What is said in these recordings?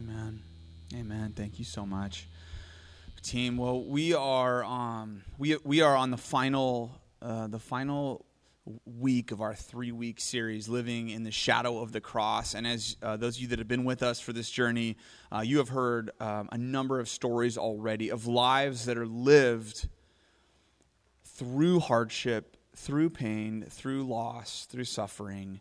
Amen. Amen. Thank you so much, team. Well, we are um, we we are on the final uh, the final week of our three week series, Living in the Shadow of the Cross. And as uh, those of you that have been with us for this journey, uh, you have heard um, a number of stories already of lives that are lived through hardship, through pain, through loss, through suffering,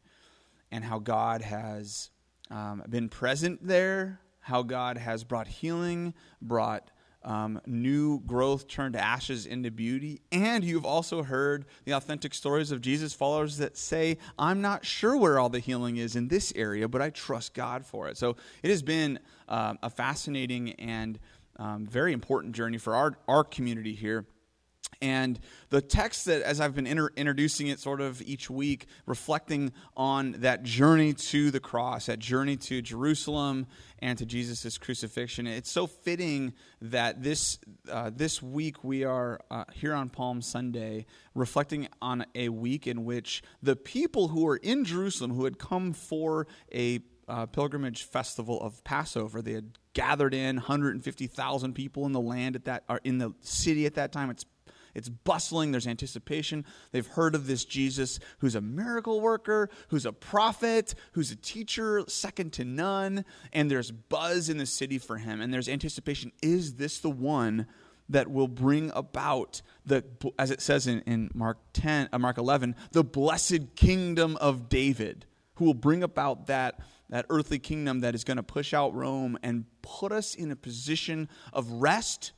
and how God has um, been present there, how God has brought healing, brought um, new growth turned ashes into beauty. And you've also heard the authentic stories of Jesus followers that say, I'm not sure where all the healing is in this area, but I trust God for it. So it has been uh, a fascinating and um, very important journey for our, our community here. And the text that, as I've been inter- introducing it sort of each week, reflecting on that journey to the cross, that journey to Jerusalem and to Jesus' crucifixion, it's so fitting that this, uh, this week we are uh, here on Palm Sunday, reflecting on a week in which the people who were in Jerusalem, who had come for a uh, pilgrimage festival of Passover, they had gathered in 150,000 people in the land at that, in the city at that time. It's it's bustling. There's anticipation. They've heard of this Jesus who's a miracle worker, who's a prophet, who's a teacher, second to none. And there's buzz in the city for him. And there's anticipation. Is this the one that will bring about the, as it says in, in Mark 10, uh, Mark 11, the blessed kingdom of David, who will bring about that that earthly kingdom that is going to push out Rome and put us in a position of rest,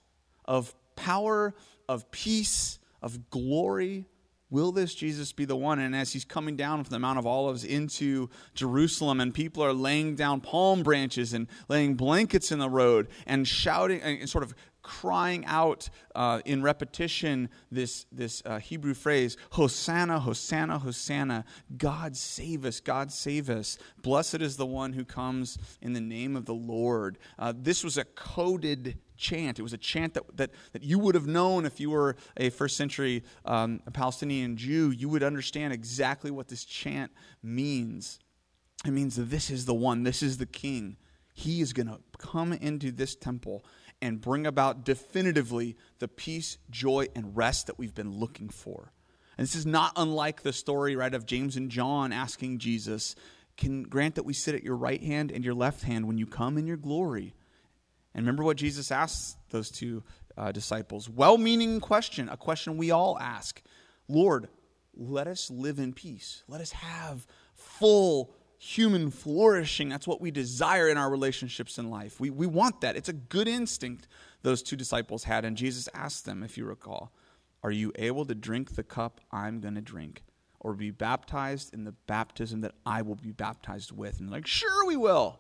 of power, of peace, of glory. Will this Jesus be the one? And as he's coming down from the Mount of Olives into Jerusalem, and people are laying down palm branches and laying blankets in the road and shouting and sort of crying out uh, in repetition this, this uh, Hebrew phrase, Hosanna, Hosanna, Hosanna. God save us, God save us. Blessed is the one who comes in the name of the Lord. Uh, this was a coded chant. It was a chant that, that, that you would have known if you were a first century um, a Palestinian Jew. You would understand exactly what this chant means. It means this is the one, this is the king. He is going to come into this temple and bring about definitively the peace, joy, and rest that we've been looking for. And this is not unlike the story, right, of James and John asking Jesus, Can grant that we sit at your right hand and your left hand when you come in your glory? And remember what Jesus asked those two uh, disciples? Well meaning question, a question we all ask Lord, let us live in peace. Let us have full human flourishing. That's what we desire in our relationships in life. We, we want that. It's a good instinct those two disciples had. And Jesus asked them, if you recall, Are you able to drink the cup I'm going to drink? Or be baptized in the baptism that I will be baptized with? And like, sure, we will.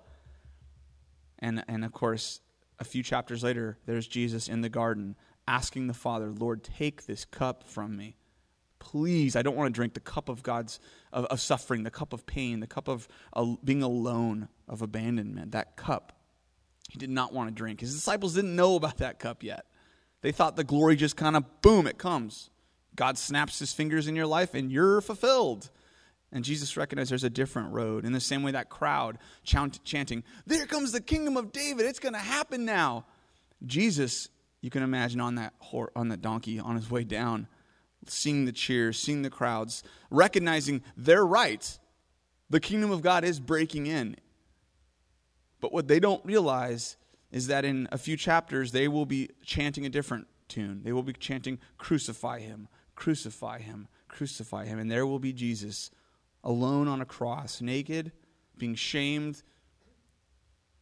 And, and of course, a few chapters later, there's Jesus in the garden asking the Father, Lord, take this cup from me please, I don't want to drink the cup of God's of, of suffering, the cup of pain, the cup of uh, being alone, of abandonment. That cup, he did not want to drink. His disciples didn't know about that cup yet. They thought the glory just kind of boom, it comes. God snaps his fingers in your life and you're fulfilled. And Jesus recognized there's a different road. In the same way, that crowd chant, chanting, There comes the kingdom of David. It's going to happen now. Jesus, you can imagine on that, on that donkey on his way down, seeing the cheers, seeing the crowds, recognizing they're right. The kingdom of God is breaking in. But what they don't realize is that in a few chapters, they will be chanting a different tune. They will be chanting, Crucify him, crucify him, crucify him. And there will be Jesus alone on a cross, naked, being shamed,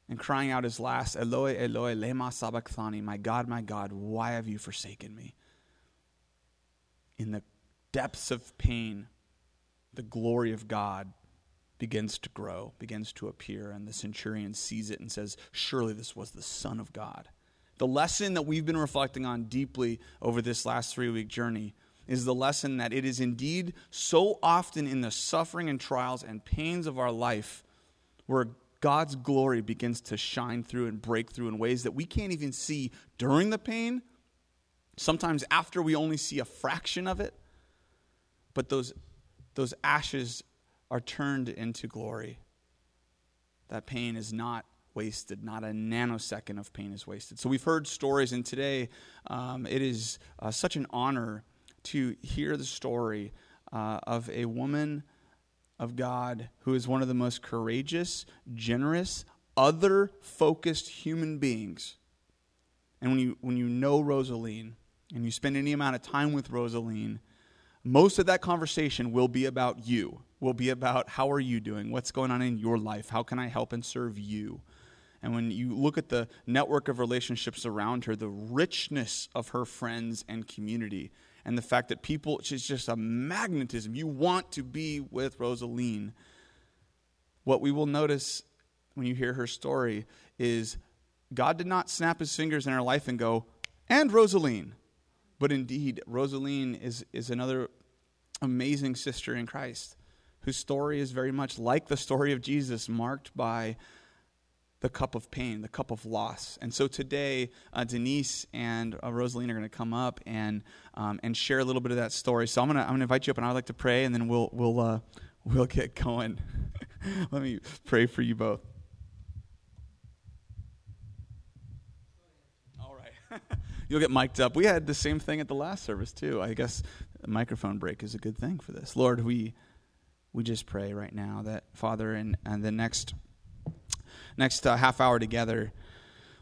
and crying out his last, Eloi, Eloi, lema sabachthani, my God, my God, why have you forsaken me? In the depths of pain, the glory of God begins to grow, begins to appear, and the centurion sees it and says, Surely this was the Son of God. The lesson that we've been reflecting on deeply over this last three week journey is the lesson that it is indeed so often in the suffering and trials and pains of our life where God's glory begins to shine through and break through in ways that we can't even see during the pain Sometimes after we only see a fraction of it, but those, those ashes are turned into glory. That pain is not wasted. Not a nanosecond of pain is wasted. So we've heard stories, and today um, it is uh, such an honor to hear the story uh, of a woman of God who is one of the most courageous, generous, other focused human beings. And when you, when you know Rosaline and you spend any amount of time with Rosaline, most of that conversation will be about you, will be about how are you doing? What's going on in your life? How can I help and serve you? And when you look at the network of relationships around her, the richness of her friends and community, and the fact that people, she's just a magnetism. You want to be with Rosaline. What we will notice when you hear her story is God did not snap his fingers in her life and go, and Rosaline. But indeed, Rosaline is, is another amazing sister in Christ whose story is very much like the story of Jesus, marked by the cup of pain, the cup of loss. And so today, uh, Denise and uh, Rosaline are going to come up and um, and share a little bit of that story. So I'm gonna I'm gonna invite you up, and I'd like to pray, and then we'll we'll uh, we'll get going. Let me pray for you both. All right, you'll get mic'd up. We had the same thing at the last service too. I guess a microphone break is a good thing for this. Lord, we we just pray right now that Father, and and the next next uh, half hour together,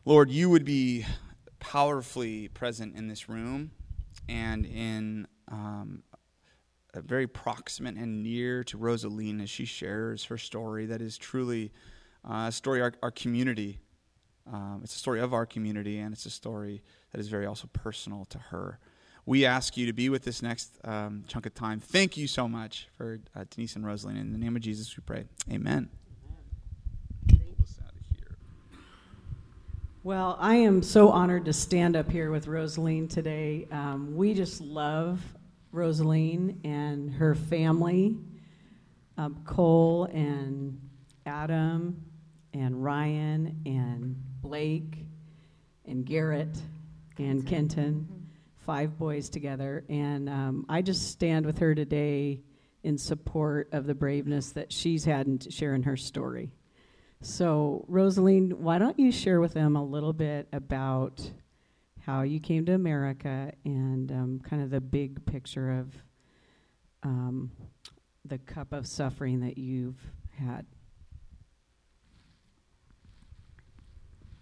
Lord, you would be powerfully present in this room and in um, very proximate and near to Rosaline as she shares her story that is truly uh, a story our, our community. Um, it's a story of our community, and it's a story that is very also personal to her. We ask you to be with this next um, chunk of time. Thank you so much for uh, Denise and Rosaline. In the name of Jesus, we pray. Amen. Well, I am so honored to stand up here with Rosaline today. Um, we just love Rosaline and her family, um, Cole and Adam and Ryan and Blake and Garrett and Kenton, mm-hmm. five boys together. And um, I just stand with her today in support of the braveness that she's had in sharing her story. So, Rosaline, why don't you share with them a little bit about how you came to America and um, kind of the big picture of um, the cup of suffering that you've had?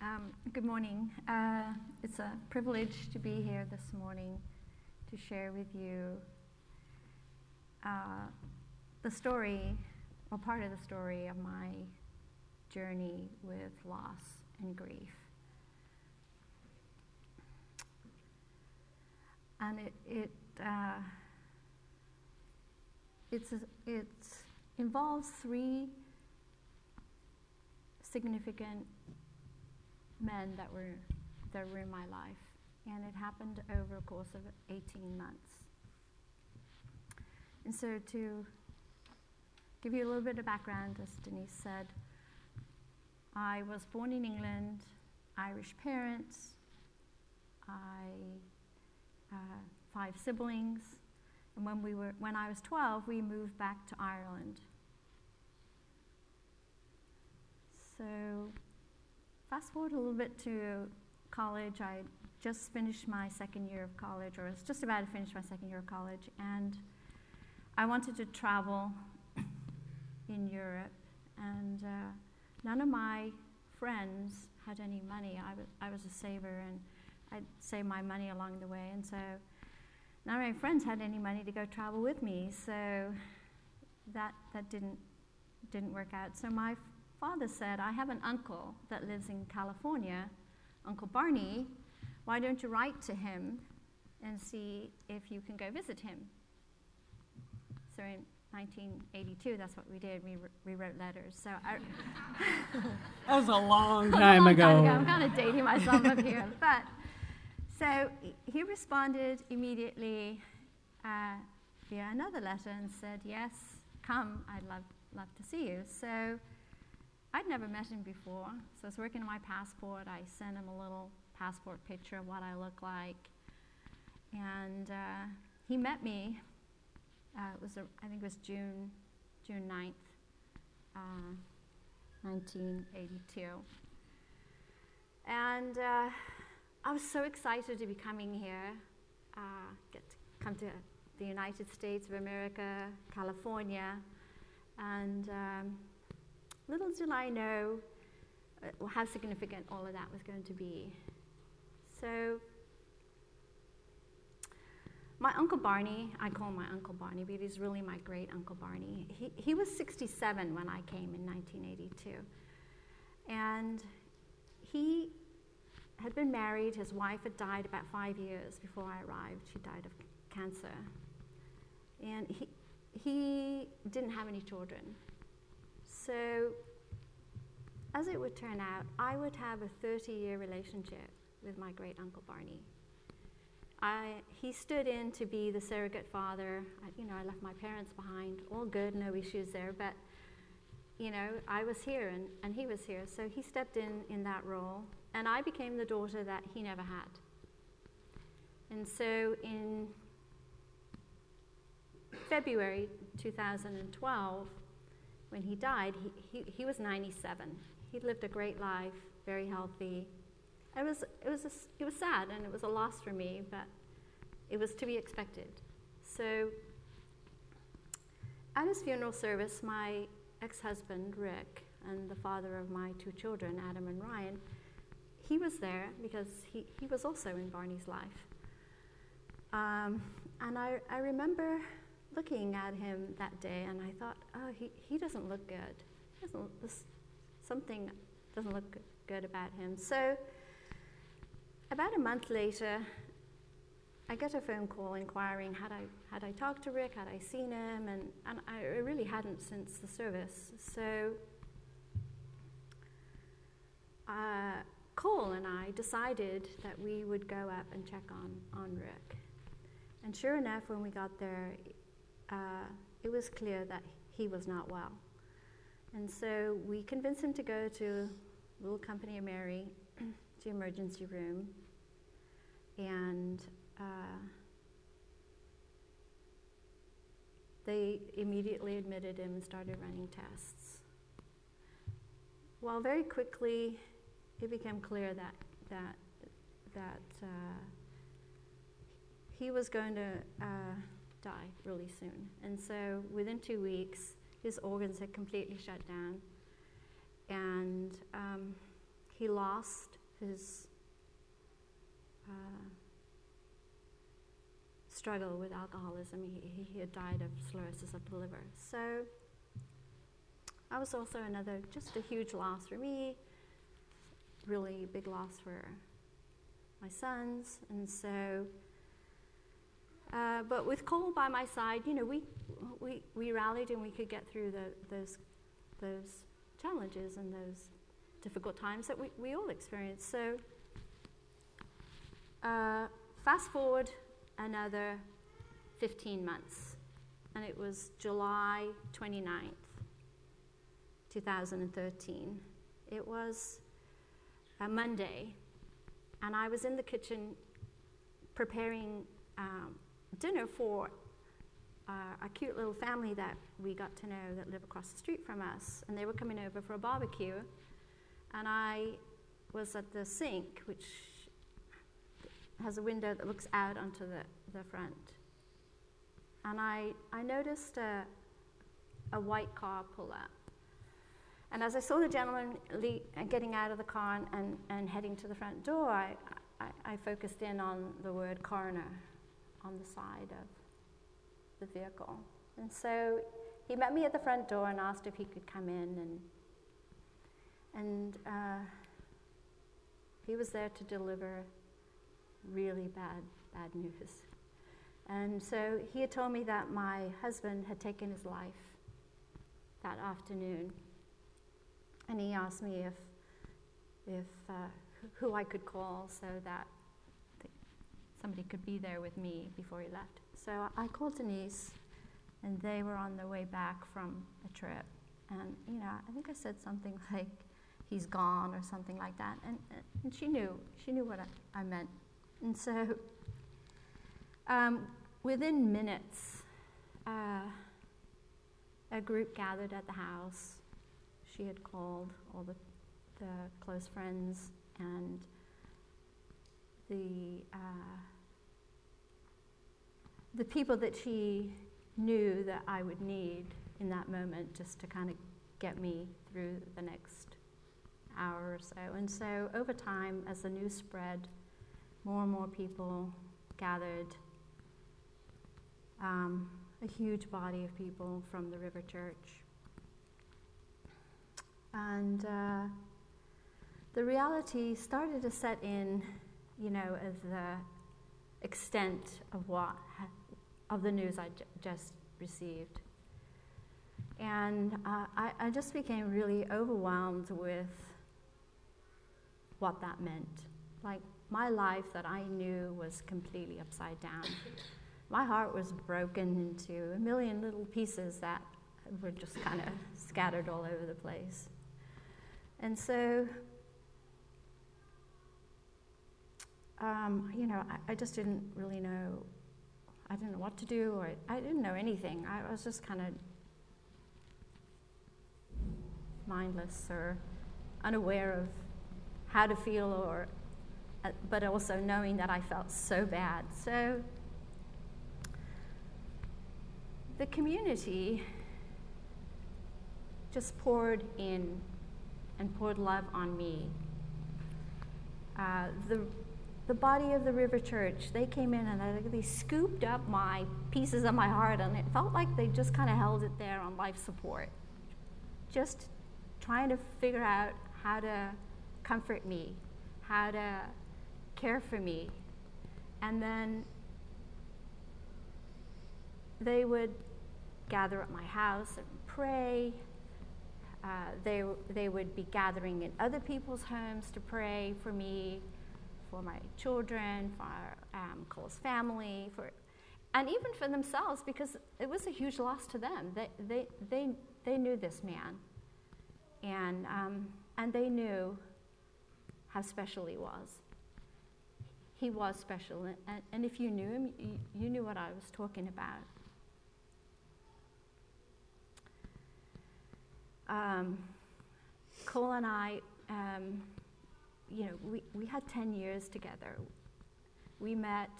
Um, good morning. Uh, it's a privilege to be here this morning to share with you uh, the story, or part of the story of my journey with loss and grief. And it, it, uh, it's, it involves three significant men that were, that were in my life. And it happened over a course of 18 months. And so, to give you a little bit of background, as Denise said, I was born in England, Irish parents. I uh, five siblings, and when we were when I was 12, we moved back to Ireland. So, fast forward a little bit to college. I just finished my second year of college, or was just about to finish my second year of college, and I wanted to travel in Europe, and uh, none of my friends had any money. I, w- I was a saver and I'd save my money along the way. And so none of my friends had any money to go travel with me. So that, that didn't, didn't work out. So my father said, I have an uncle that lives in California, Uncle Barney. Why don't you write to him and see if you can go visit him? So in 1982, that's what we did. We, we wrote letters. So I, that was a long time a long ago. Time ago. I'm kind of dating myself up here, but so he responded immediately uh, via another letter and said, "Yes, come. I'd love love to see you." So I'd never met him before, so I was working on my passport. I sent him a little passport picture of what I look like, and uh, he met me uh, it was, a, I think it was June, June 9th, uh, 1982. And uh, I was so excited to be coming here, uh, get to come to the United States of America, California, and um, little did I know uh, how significant all of that was going to be. So, my Uncle Barney, I call him my Uncle Barney, but he's really my great Uncle Barney. He, he was 67 when I came in 1982. And he had been married. His wife had died about five years before I arrived. She died of cancer. And he, he didn't have any children. So, as it would turn out, I would have a 30 year relationship with my great uncle Barney. I, he stood in to be the surrogate father. I, you know, I left my parents behind. All good, no issues there. But, you know, I was here and, and he was here. So he stepped in in that role. And I became the daughter that he never had. And so in February 2012, when he died, he, he, he was 97. He'd lived a great life, very healthy. It was, it, was a, it was sad and it was a loss for me, but it was to be expected. So, at his funeral service, my ex husband, Rick, and the father of my two children, Adam and Ryan, he was there because he, he was also in Barney's life. Um, and I, I remember looking at him that day and I thought, oh, he, he doesn't look good. Doesn't, this, something doesn't look good about him. So, about a month later, I get a phone call inquiring had I, had I talked to Rick, had I seen him, and, and I really hadn't since the service. So, uh, Cole and I decided that we would go up and check on, on Rick. And sure enough, when we got there, uh, it was clear that he was not well. And so we convinced him to go to Little Company of Mary, to emergency room, and uh, they immediately admitted him and started running tests. Well, very quickly, it became clear that that that uh, he was going to uh, die really soon. And so within two weeks, his organs had completely shut down, and um, he lost his uh, struggle with alcoholism. He, he had died of cirrhosis of the liver. So that was also another, just a huge loss for me, really big loss for my sons. And so uh, but with Cole by my side, you know, we, we, we rallied and we could get through the, those, those challenges and those difficult times that we, we all experience. So, uh, fast forward another 15 months, and it was July 29th, 2013. It was a Monday, and I was in the kitchen preparing um, dinner for uh, a cute little family that we got to know that live across the street from us. And they were coming over for a barbecue. And I was at the sink, which has a window that looks out onto the, the front. And I, I noticed a, a white car pull up. And as I saw the gentleman le- getting out of the car and, and heading to the front door, I, I, I focused in on the word coroner on the side of the vehicle. And so he met me at the front door and asked if he could come in, and, and uh, he was there to deliver really bad, bad news. And so he had told me that my husband had taken his life that afternoon. And he asked me if, if uh, who I could call so that somebody could be there with me before he left. So I called Denise, and they were on their way back from a trip. And, you know, I think I said something like, he's gone or something like that. And, and she knew, she knew what I, I meant. And so um, within minutes, uh, a group gathered at the house. She had called all the, the close friends and the uh, the people that she knew that I would need in that moment just to kind of get me through the next hour or so. And so over time, as the news spread, more and more people gathered. Um, a huge body of people from the River Church. And uh, the reality started to set in, you know, of the extent of what of the news I just received. And uh, I, I just became really overwhelmed with what that meant. Like, my life that I knew was completely upside down. My heart was broken into a million little pieces that were just kind of scattered all over the place. And so, um, you know, I, I, just didn't really know. I didn't know what to do, or I didn't know anything. I was just kind of mindless or unaware of how to feel, or uh, but also knowing that I felt so bad. So the community just poured in and poured love on me. Uh, the, the body of the River Church, they came in and they scooped up my pieces of my heart, and it felt like they just kind of held it there on life support. Just trying to figure out how to comfort me, how to care for me. And then they would gather at my house and pray. Uh, they, they would be gathering in other people's homes to pray for me, for my children, for um, Cole's family, for, and even for themselves because it was a huge loss to them. They, they, they, they knew this man, and, um, and they knew how special he was. He was special, and, and if you knew him, you, you knew what I was talking about. Um, Cole and I, um, you know, we, we had 10 years together. We met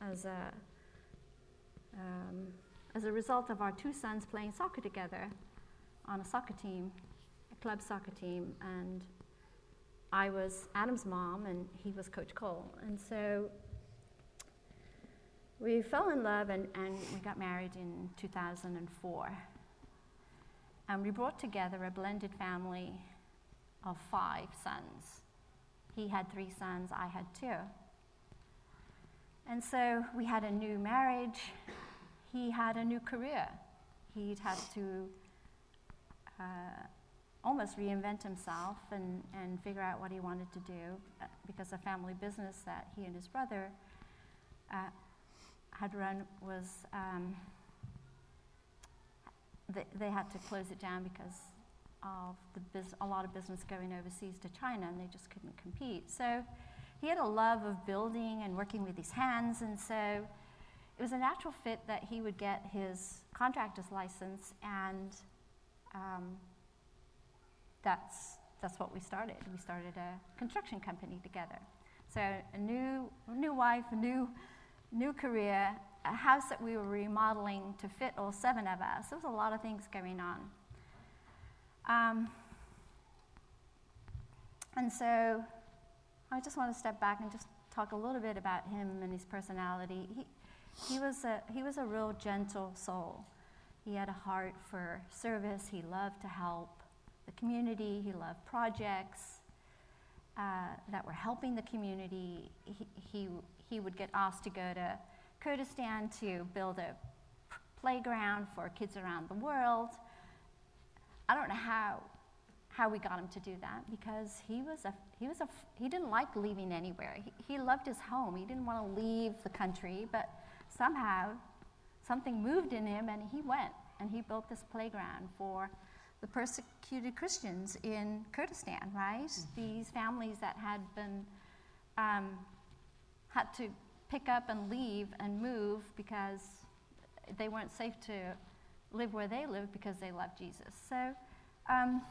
as a, um, as a result of our two sons playing soccer together on a soccer team, a club soccer team, and I was Adam's mom and he was Coach Cole. And so we fell in love and, and we got married in 2004. And we brought together a blended family of five sons. He had three sons, I had two. And so we had a new marriage. He had a new career. He'd had to uh, almost reinvent himself and, and figure out what he wanted to do uh, because the family business that he and his brother uh, had run was um, they, they had to close it down because of a lot of business going overseas to China, and they just couldn't compete. So he had a love of building and working with his hands, and so it was a natural fit that he would get his contractor's license, and um, that's that's what we started. We started a construction company together. So a new new wife, a new new career, a house that we were remodeling to fit all seven of us. There was a lot of things going on. Um, and so I just want to step back and just talk a little bit about him and his personality. He, he, was, a, he was a real gentle soul. He had a heart for service, he loved to help the community, he loved projects uh, that were helping the community. He, he, he would get asked to go to Kurdistan to build a playground for kids around the world. I don't know how, how we got him to do that because he was a, he was a, he didn't like leaving anywhere. He, he loved his home. He didn't want to leave the country, but somehow something moved in him and he went and he built this playground for the persecuted Christians in Kurdistan, right? Mm-hmm. These families that had been, um, had to pick up and leave and move because they weren't safe to live where they live because they love Jesus. So, um,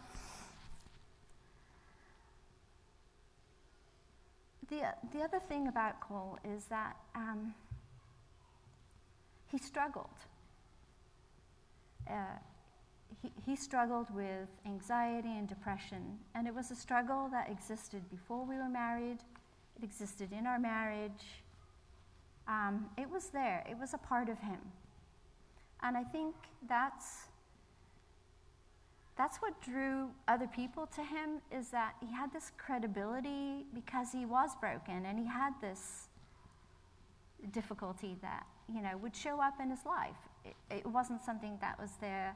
the, the other thing about Cole is that um, he struggled. Uh, he, he struggled with anxiety and depression, and it was a struggle that existed before we were married, it existed in our marriage. Um, it was there, it was a part of him. And I think that's that's what drew other people to him is that he had this credibility because he was broken and he had this difficulty that you know would show up in his life. It, it wasn't something that was there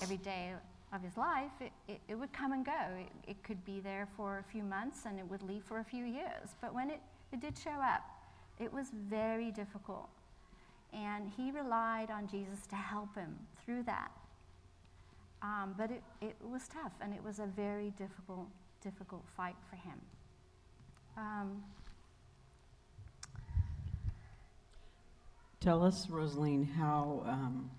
every day of his life. It, it, it would come and go. It, it could be there for a few months and it would leave for a few years. But when it, it did show up it was very difficult and he relied on jesus to help him through that um, but it, it was tough, and it was a very difficult, difficult fight for him. Um, Tell us, Rosaline, how um,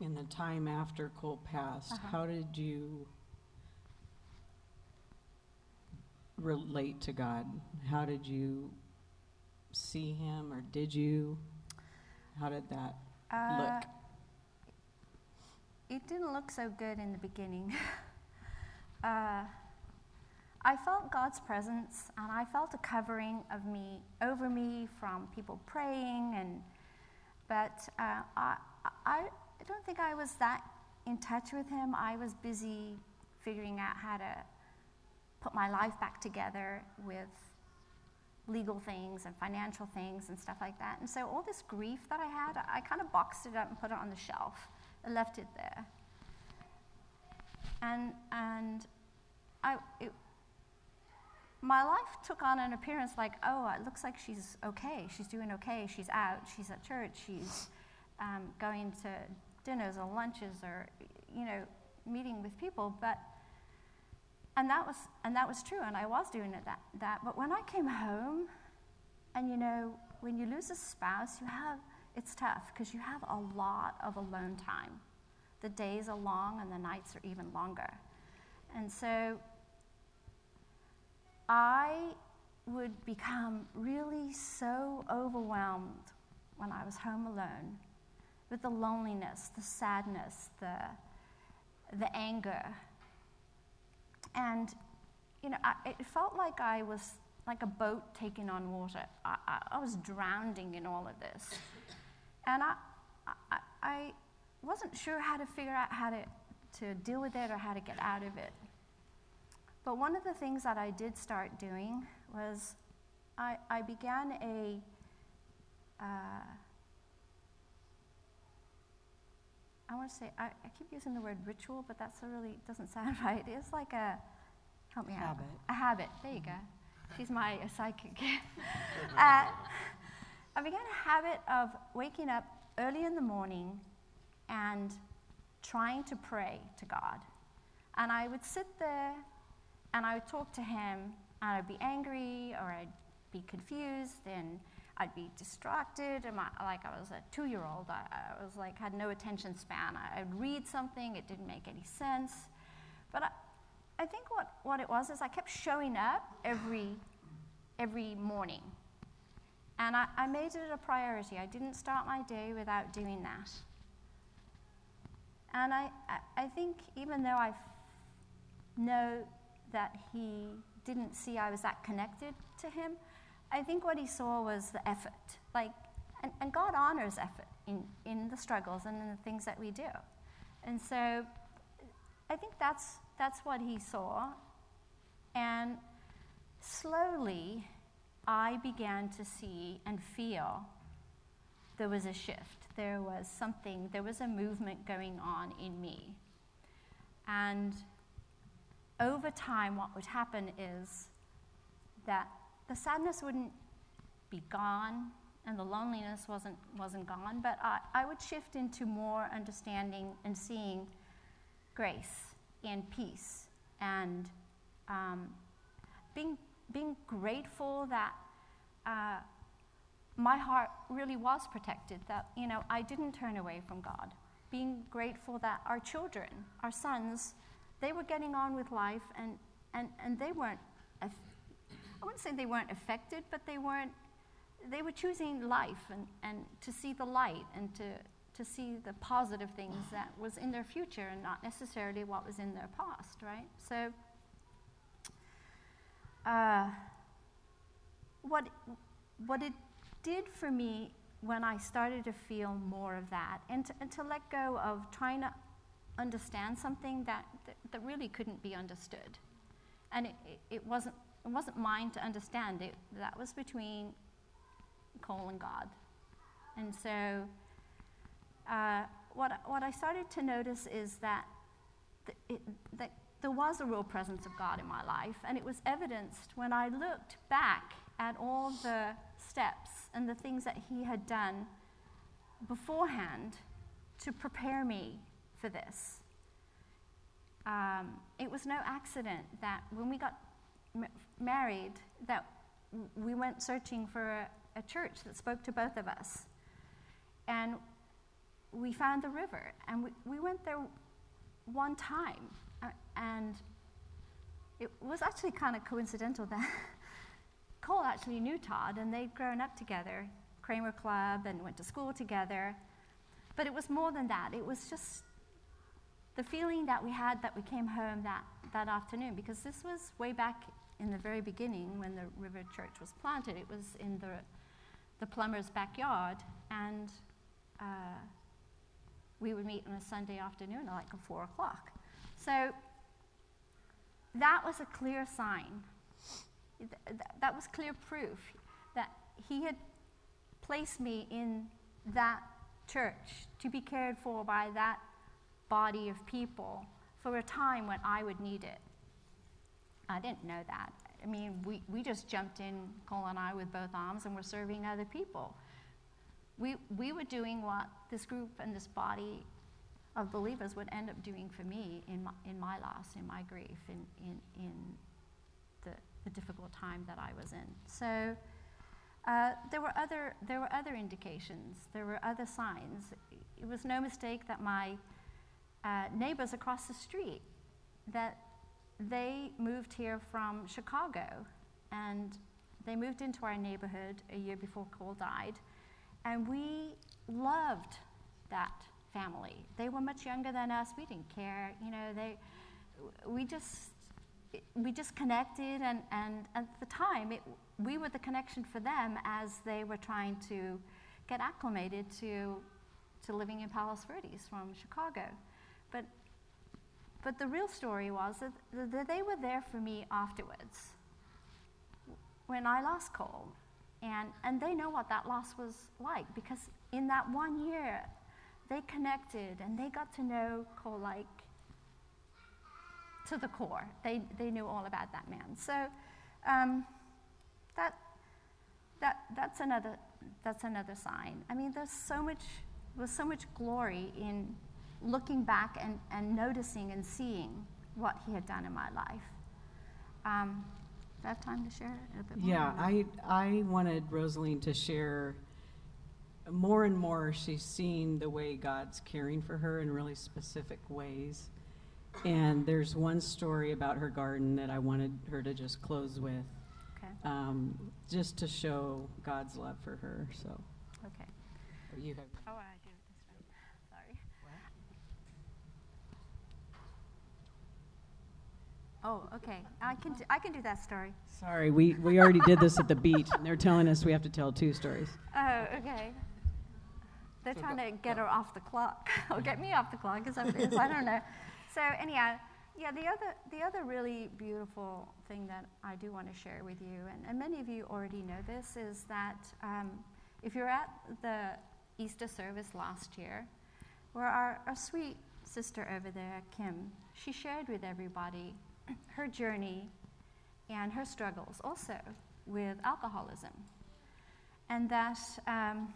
in the time after Cole passed, Uh-huh. how did you relate to God? How did you see Him, or did you? How did that uh, look? It didn't look so good in the beginning. uh, I felt God's presence, and I felt a covering of me over me from people praying, and but uh, I, I don't think I was that in touch with Him. I was busy figuring out how to put my life back together with legal things and financial things and stuff like that. And so all this grief that I had, I kind of boxed it up and put it on the shelf. I left it there. And, and I, it, my life took on an appearance like, oh, it looks like she's okay. She's doing okay. She's out. She's at church. She's um, going to dinners or lunches or, you know, meeting with people. But, and that was, and that was true. And I was doing it that, that. But when I came home, and you know, when you lose a spouse, you have, it's tough because you have a lot of alone time. The days are long and the nights are even longer. And so I would become really so overwhelmed when I was home alone with the loneliness, the sadness, the, the anger. And, you know, I, it felt like I was like a boat taking on water. I, I, I was drowning in all of this. And I, I, wasn't sure how to figure out how to, to deal with it or how to get out of it. But one of the things that I did start doing was I, I began a uh, I want to say I, I keep using the word ritual, but that's really doesn't sound right. It's like a help me Habit. out. A habit. There you go. She's my psychic. uh, I began a habit of waking up early in the morning and trying to pray to God. And I would sit there and I would talk to Him, and I'd be angry or I'd be confused and I'd be distracted. And my, like I was a two year old, I, I, was like, had no attention span. I, I'd read something, it didn't make any sense. But I, I think what, what it was is I kept showing up every, every morning. And I, I made it a priority. I didn't start my day without doing that. And I, I, I think even though I know that he didn't see I was that connected to him, I think what he saw was the effort. Like, and, and God honors effort in, in the struggles and in the things that we do. And so I think that's, that's what he saw. And slowly, I began to see and feel there was a shift. There was something, there was a movement going on in me. And over time, what would happen is that the sadness wouldn't be gone and the loneliness wasn't, wasn't gone, but I, I would shift into more understanding and seeing grace and peace and um, being, being grateful that uh, my heart really was protected, that, you know, I didn't turn away from God. Being grateful that our children, our sons, they were getting on with life and, and, and they weren't, I wouldn't say they weren't affected, but they weren't, they were choosing life and, and to see the light and to, to see the positive things that was in their future and not necessarily what was in their past, right? So, uh, what, what it did for me when I started to feel more of that and to, and to let go of trying to understand something that, that, that really couldn't be understood. And it, it, it, wasn't, it wasn't mine to understand, it, that was between Cole and God. And so, uh, what, what I started to notice is that, it, that there was a real presence of God in my life, and it was evidenced when I looked back at all the steps and the things that He had done beforehand to prepare me for this. Um, it was no accident that when we got m- married, that we went searching for a, a church that spoke to both of us. And we found the river, and we, we went there one time. Uh, and it was actually kind of coincidental that Cole actually knew Todd, and they'd grown up together, Kramer Club, and went to school together. But it was more than that. It was just the feeling that we had that we came home that, that afternoon, because this was way back in the very beginning when the River Church was planted. It was in the, the plumber's backyard, and uh, we would meet on a Sunday afternoon at like 4 o'clock. So that was a clear sign. That was clear proof that he had placed me in that church to be cared for by that body of people for a time when I would need it. I didn't know that. I mean, we, we just jumped in, Cole and I, with both arms and were serving other people. We, we were doing what this group and this body of believers would end up doing for me in my, in my loss, in my grief, in, in, in the, the difficult time that I was in. So uh, there, were other, there were other indications, there were other signs. It was no mistake that my uh, neighbors across the street, that they moved here from Chicago and they moved into our neighborhood a year before Cole died. And we loved that family. They were much younger than us. We didn't care. You know, they, we just, we just connected, and, and at the time, it, we were the connection for them as they were trying to get acclimated to, to living in Palos Verdes from Chicago. But, but the real story was that, that they were there for me afterwards when I lost Cole. And, and they know what that loss was like because in that one year, they connected and they got to know Cole like to the core. They, they knew all about that man. So um, that, that, that's, another, that's another sign. I mean, there's so much, there's so much glory in looking back and, and noticing and seeing what he had done in my life. Um, do I have time to share a bit more? Yeah, I, I wanted Rosaline to share more and more she's seeing the way God's caring for her in really specific ways. And there's one story about her garden that I wanted her to just close with, Okay. um, just to show God's love for her. So Okay. you have. Oh, I do it this way. Sorry. Oh, okay. I can do, I can do that story. Sorry, we, we already did this at the beach, and they're telling us we have to tell two stories. Oh, okay. They're trying to get her off the clock, or get me off the clock, because I don't know. So anyhow, yeah, the other the other really beautiful thing that I do want to share with you, and, and many of you already know this, is that um, if you're at the Easter service last year, where our, our sweet sister over there, Kim, she shared with everybody her journey and her struggles also with alcoholism. And that, um,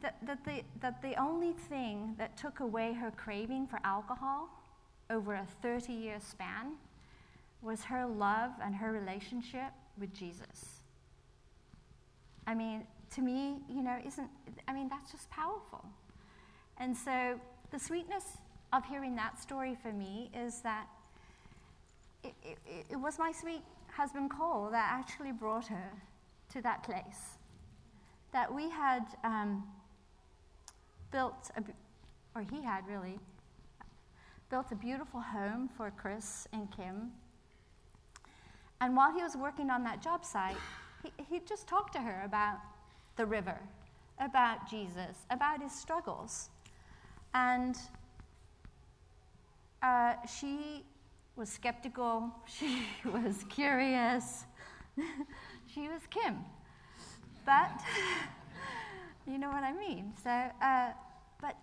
that, that, the, that the only thing that took away her craving for alcohol over a 30 year span was her love and her relationship with Jesus. I mean, to me, you know, isn't, I mean, that's just powerful. And so the sweetness of hearing that story for me is that it, it, it was my sweet husband Cole that actually brought her to that place. That we had um, built, a, or he had really, built a beautiful home for Chris and Kim. And while he was working on that job site, he, he just talked to her about the river, about Jesus, about his struggles. And uh, she was skeptical, she was curious, she was Kim. But, you know what I mean. So, uh, but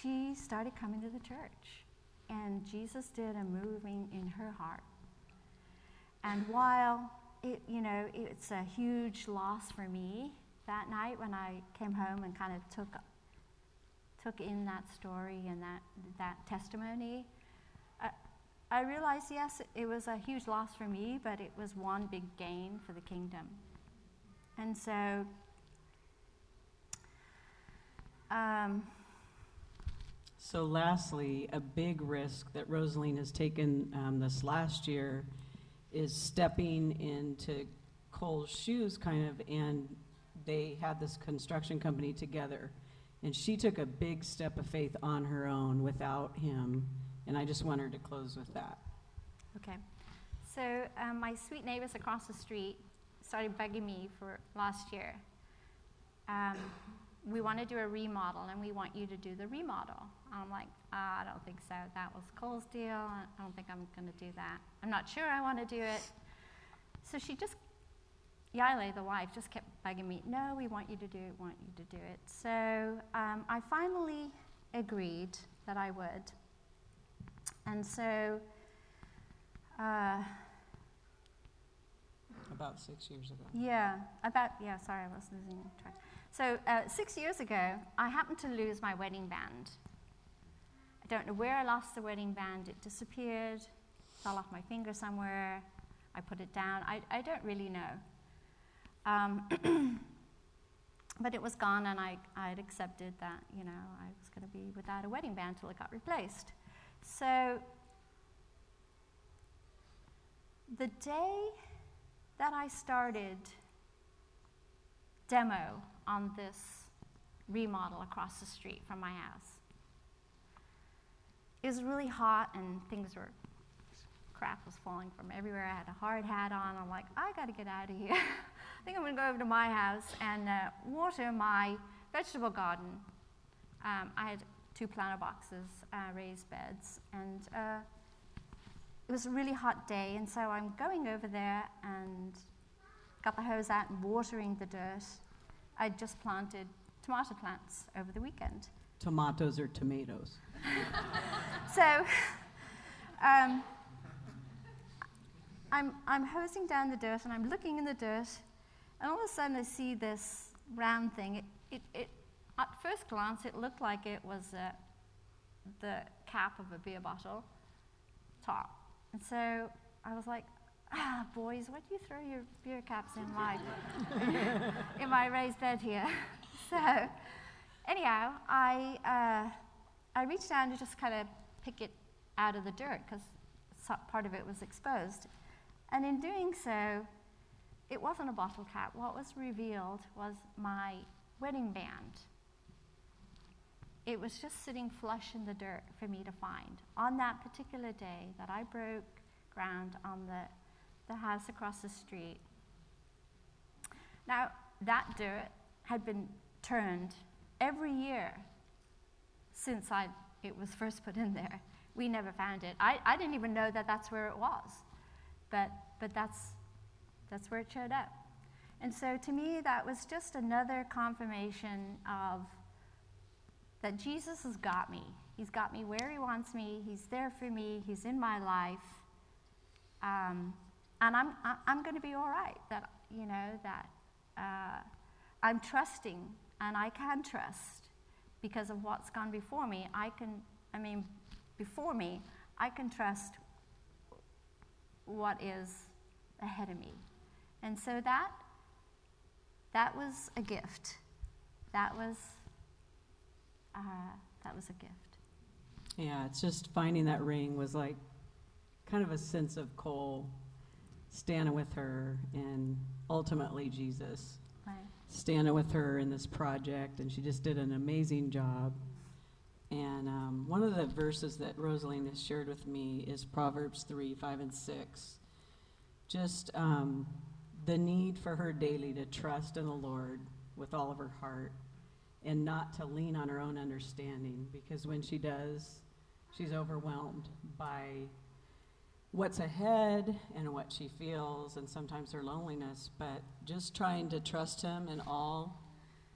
she started coming to the church, and Jesus did a moving in her heart. And while it, you know, it's a huge loss for me that night when I came home and kind of took took in that story and that that testimony. I, realized, yes, it was a huge loss for me, but it was one big gain for the kingdom. And so, um, so lastly, a big risk that Rosaline has taken um, this last year is stepping into Cole's shoes, kind of, and they had this construction company together. And she took a big step of faith on her own without him. And I just want her to close with that. Okay. So, um, my sweet neighbors across the street started begging me for last year. Um, we want to do a remodel and we want you to do the remodel. I'm like, ah, I don't think so. That was Cole's deal. I don't think I'm going to do that. I'm not sure I want to do it. So she just, Yale, the wife, just kept begging me, no, we want you to do it, want you to do it. So um, I finally agreed that I would. And so, uh, about six years ago. Yeah, about, yeah, sorry, I was losing track. So, uh, six years ago, I happened to lose my wedding band. I don't know where I lost the wedding band. It disappeared, fell off my finger somewhere. I put it down. I, I don't really know. Um, but it was gone, and I, I'd accepted that, you know, I was going to be without a wedding band till it got replaced. So, the day that I started demo on this remodel across the street from my house. It was really hot and things were, crap was falling from everywhere. I had a hard hat on. I'm like, I gotta get out of here. I think I'm gonna go over to my house and uh, water my vegetable garden. Um, I had two planter boxes, uh, raised beds, and uh, it was a really hot day, and so I'm going over there and got the hose out and watering the dirt. I'd just planted tomato plants over the weekend. Tomatoes or tomatoes? so um, I'm, I'm hosing down the dirt and I'm looking in the dirt, and all of a sudden I see this round thing. It, it, it at first glance, it looked like it was uh, the cap of a beer bottle top. And so I was like, ah, boys, why do you throw your beer caps in my, in my raised bed here? so, anyhow, I, uh, I reached down to just kind of pick it out of the dirt because part of it was exposed. And in doing so, it wasn't a bottle cap. What was revealed was my wedding band. It was just sitting flush in the dirt for me to find on that particular day that I broke ground on the the house across the street. Now, that dirt had been turned every year since I, it was first put in there. We never found it. I, I didn't even know that that's where it was, but, but that's, that's where it showed up. And so to me, that was just another confirmation of that Jesus has got me. He's got me where He wants me. He's there for me. He's in my life. Um, and I'm, I'm going to be all right. That, you know, that uh, I'm trusting and I can trust because of what's gone before me. I can, I mean, before me, I can trust what is ahead of me. And so that, that was a gift. That was, uh, that was a gift. Yeah, it's just finding that ring was like kind of a sense of Cole standing with her and ultimately Jesus Right. standing with her in this project, and she just did an amazing job. And um, one of the verses that Rosaline has shared with me is Proverbs 3 5 and 6. Just um, the need for her daily to trust in the Lord with all of her heart and not to lean on her own understanding, because when she does, she's overwhelmed by what's ahead and what she feels, and sometimes her loneliness, but just trying to trust Him in all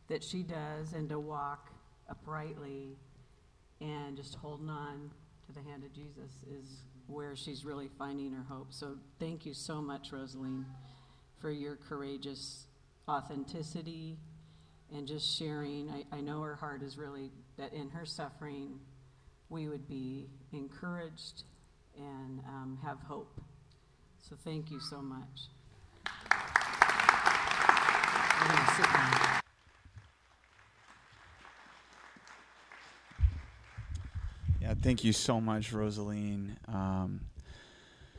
that she does and to walk uprightly and just holding on to the hand of Jesus is where she's really finding her hope. So thank you so much, Rosaline, for your courageous authenticity and just sharing. I, I know her heart is really that in her suffering, we would be encouraged and um, have hope. So thank you so much. Yeah, thank you so much, Rosaline. Um,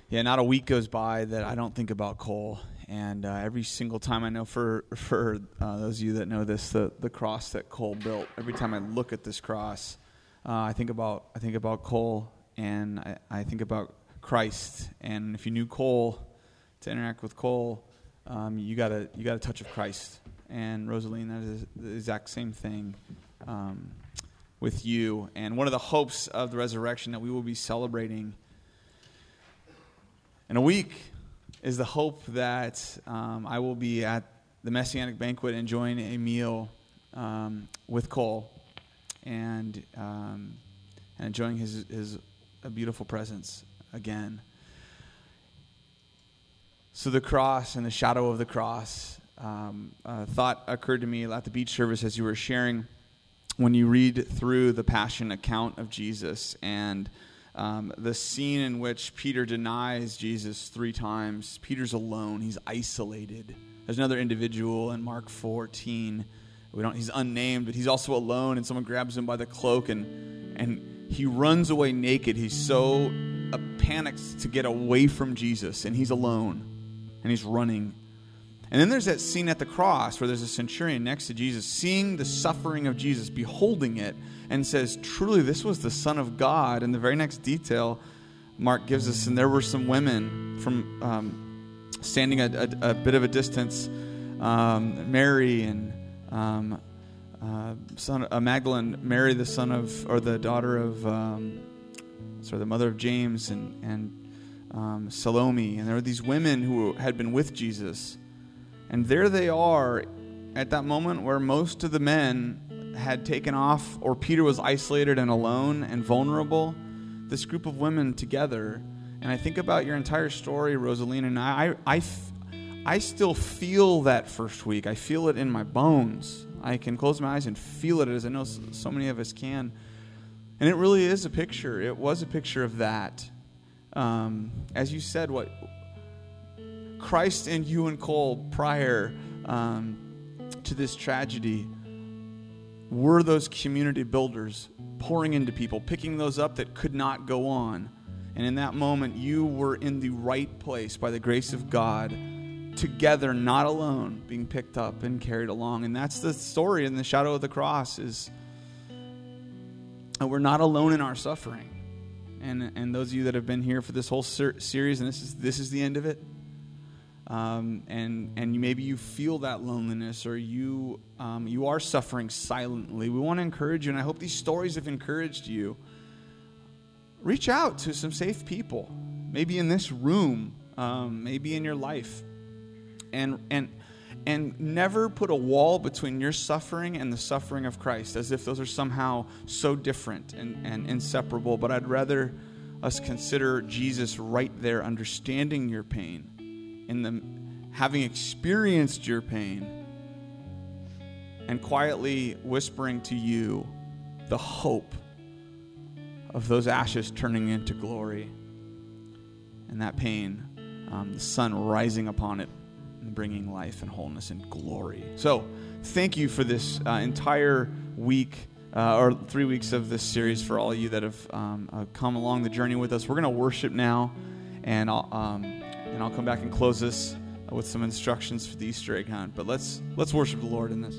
yeah, not a week goes by that I don't think about Cole. And uh, every single time I know, for for uh, those of you that know this, the the cross that Cole built. Every time I look at this cross, uh, I think about I think about Cole, and I, I think about Christ. And if you knew Cole, to interact with Cole, um, you got a you got a touch of Christ. And Rosaline, that is the exact same thing. Um, with you. And one of the hopes of the resurrection that we will be celebrating in a week is the hope that um, I will be at the Messianic banquet enjoying a meal um, with Cole and, um, and enjoying his, his a beautiful presence again. So, the cross and the shadow of the cross. Um, a thought occurred to me at the beach service as you were sharing when you read through the passion account of Jesus and um, the scene in which Peter denies Jesus three times, Peter's alone, he's isolated. There's another individual in Mark 14. We don't, he's unnamed, but he's also alone, and someone grabs him by the cloak and, and he runs away naked. He's so uh, panicked to get away from Jesus, and he's alone, and he's running. And then there's that scene at the cross where there's a centurion next to Jesus, seeing the suffering of Jesus, beholding it, and says, Truly, this was the Son of God. And the very next detail Mark gives us, and there were some women from um, standing a, a, a, bit of a distance, um, Mary and um, uh, son, uh, Magdalene, Mary, the son of, or the daughter of, um, sorry, the mother of James, and, and um, Salome. And there were these women who had been with Jesus. And there they are at that moment where most of the men had taken off, or Peter was isolated and alone and vulnerable. This group of women together. And I think about your entire story, Rosaline, and I, I, I still feel that first week. I feel it in my bones. I can close my eyes and feel it as I know so many of us can. And it really is a picture. It was a picture of that. Um, as you said, what Christ and you and Cole prior um, to this tragedy were those community builders pouring into people, picking those up that could not go on. And in that moment, you were in the right place by the grace of God, together, not alone, being picked up and carried along. And that's the story in the shadow of the cross is we're not alone in our suffering. And, and those of you that have been here for this whole ser- series, and this is, this is the end of it, um, and and maybe you feel that loneliness or you um, you are suffering silently. We want to encourage you, and I hope these stories have encouraged you. Reach out to some safe people, maybe in this room, um, maybe in your life, and and and never put a wall between your suffering and the suffering of Christ, as if those are somehow so different and, and inseparable. But I'd rather us consider Jesus right there, understanding your pain in the having experienced your pain and quietly whispering to you the hope of those ashes turning into glory and that pain um, the sun rising upon it and bringing life and wholeness and glory so thank you for this uh, entire week uh, or three weeks of this series for all of you that have um, uh, come along the journey with us. We're going to worship now, and I'll um, and I'll come back and close this with some instructions for the Easter egg hunt. But let's let's worship the Lord in this.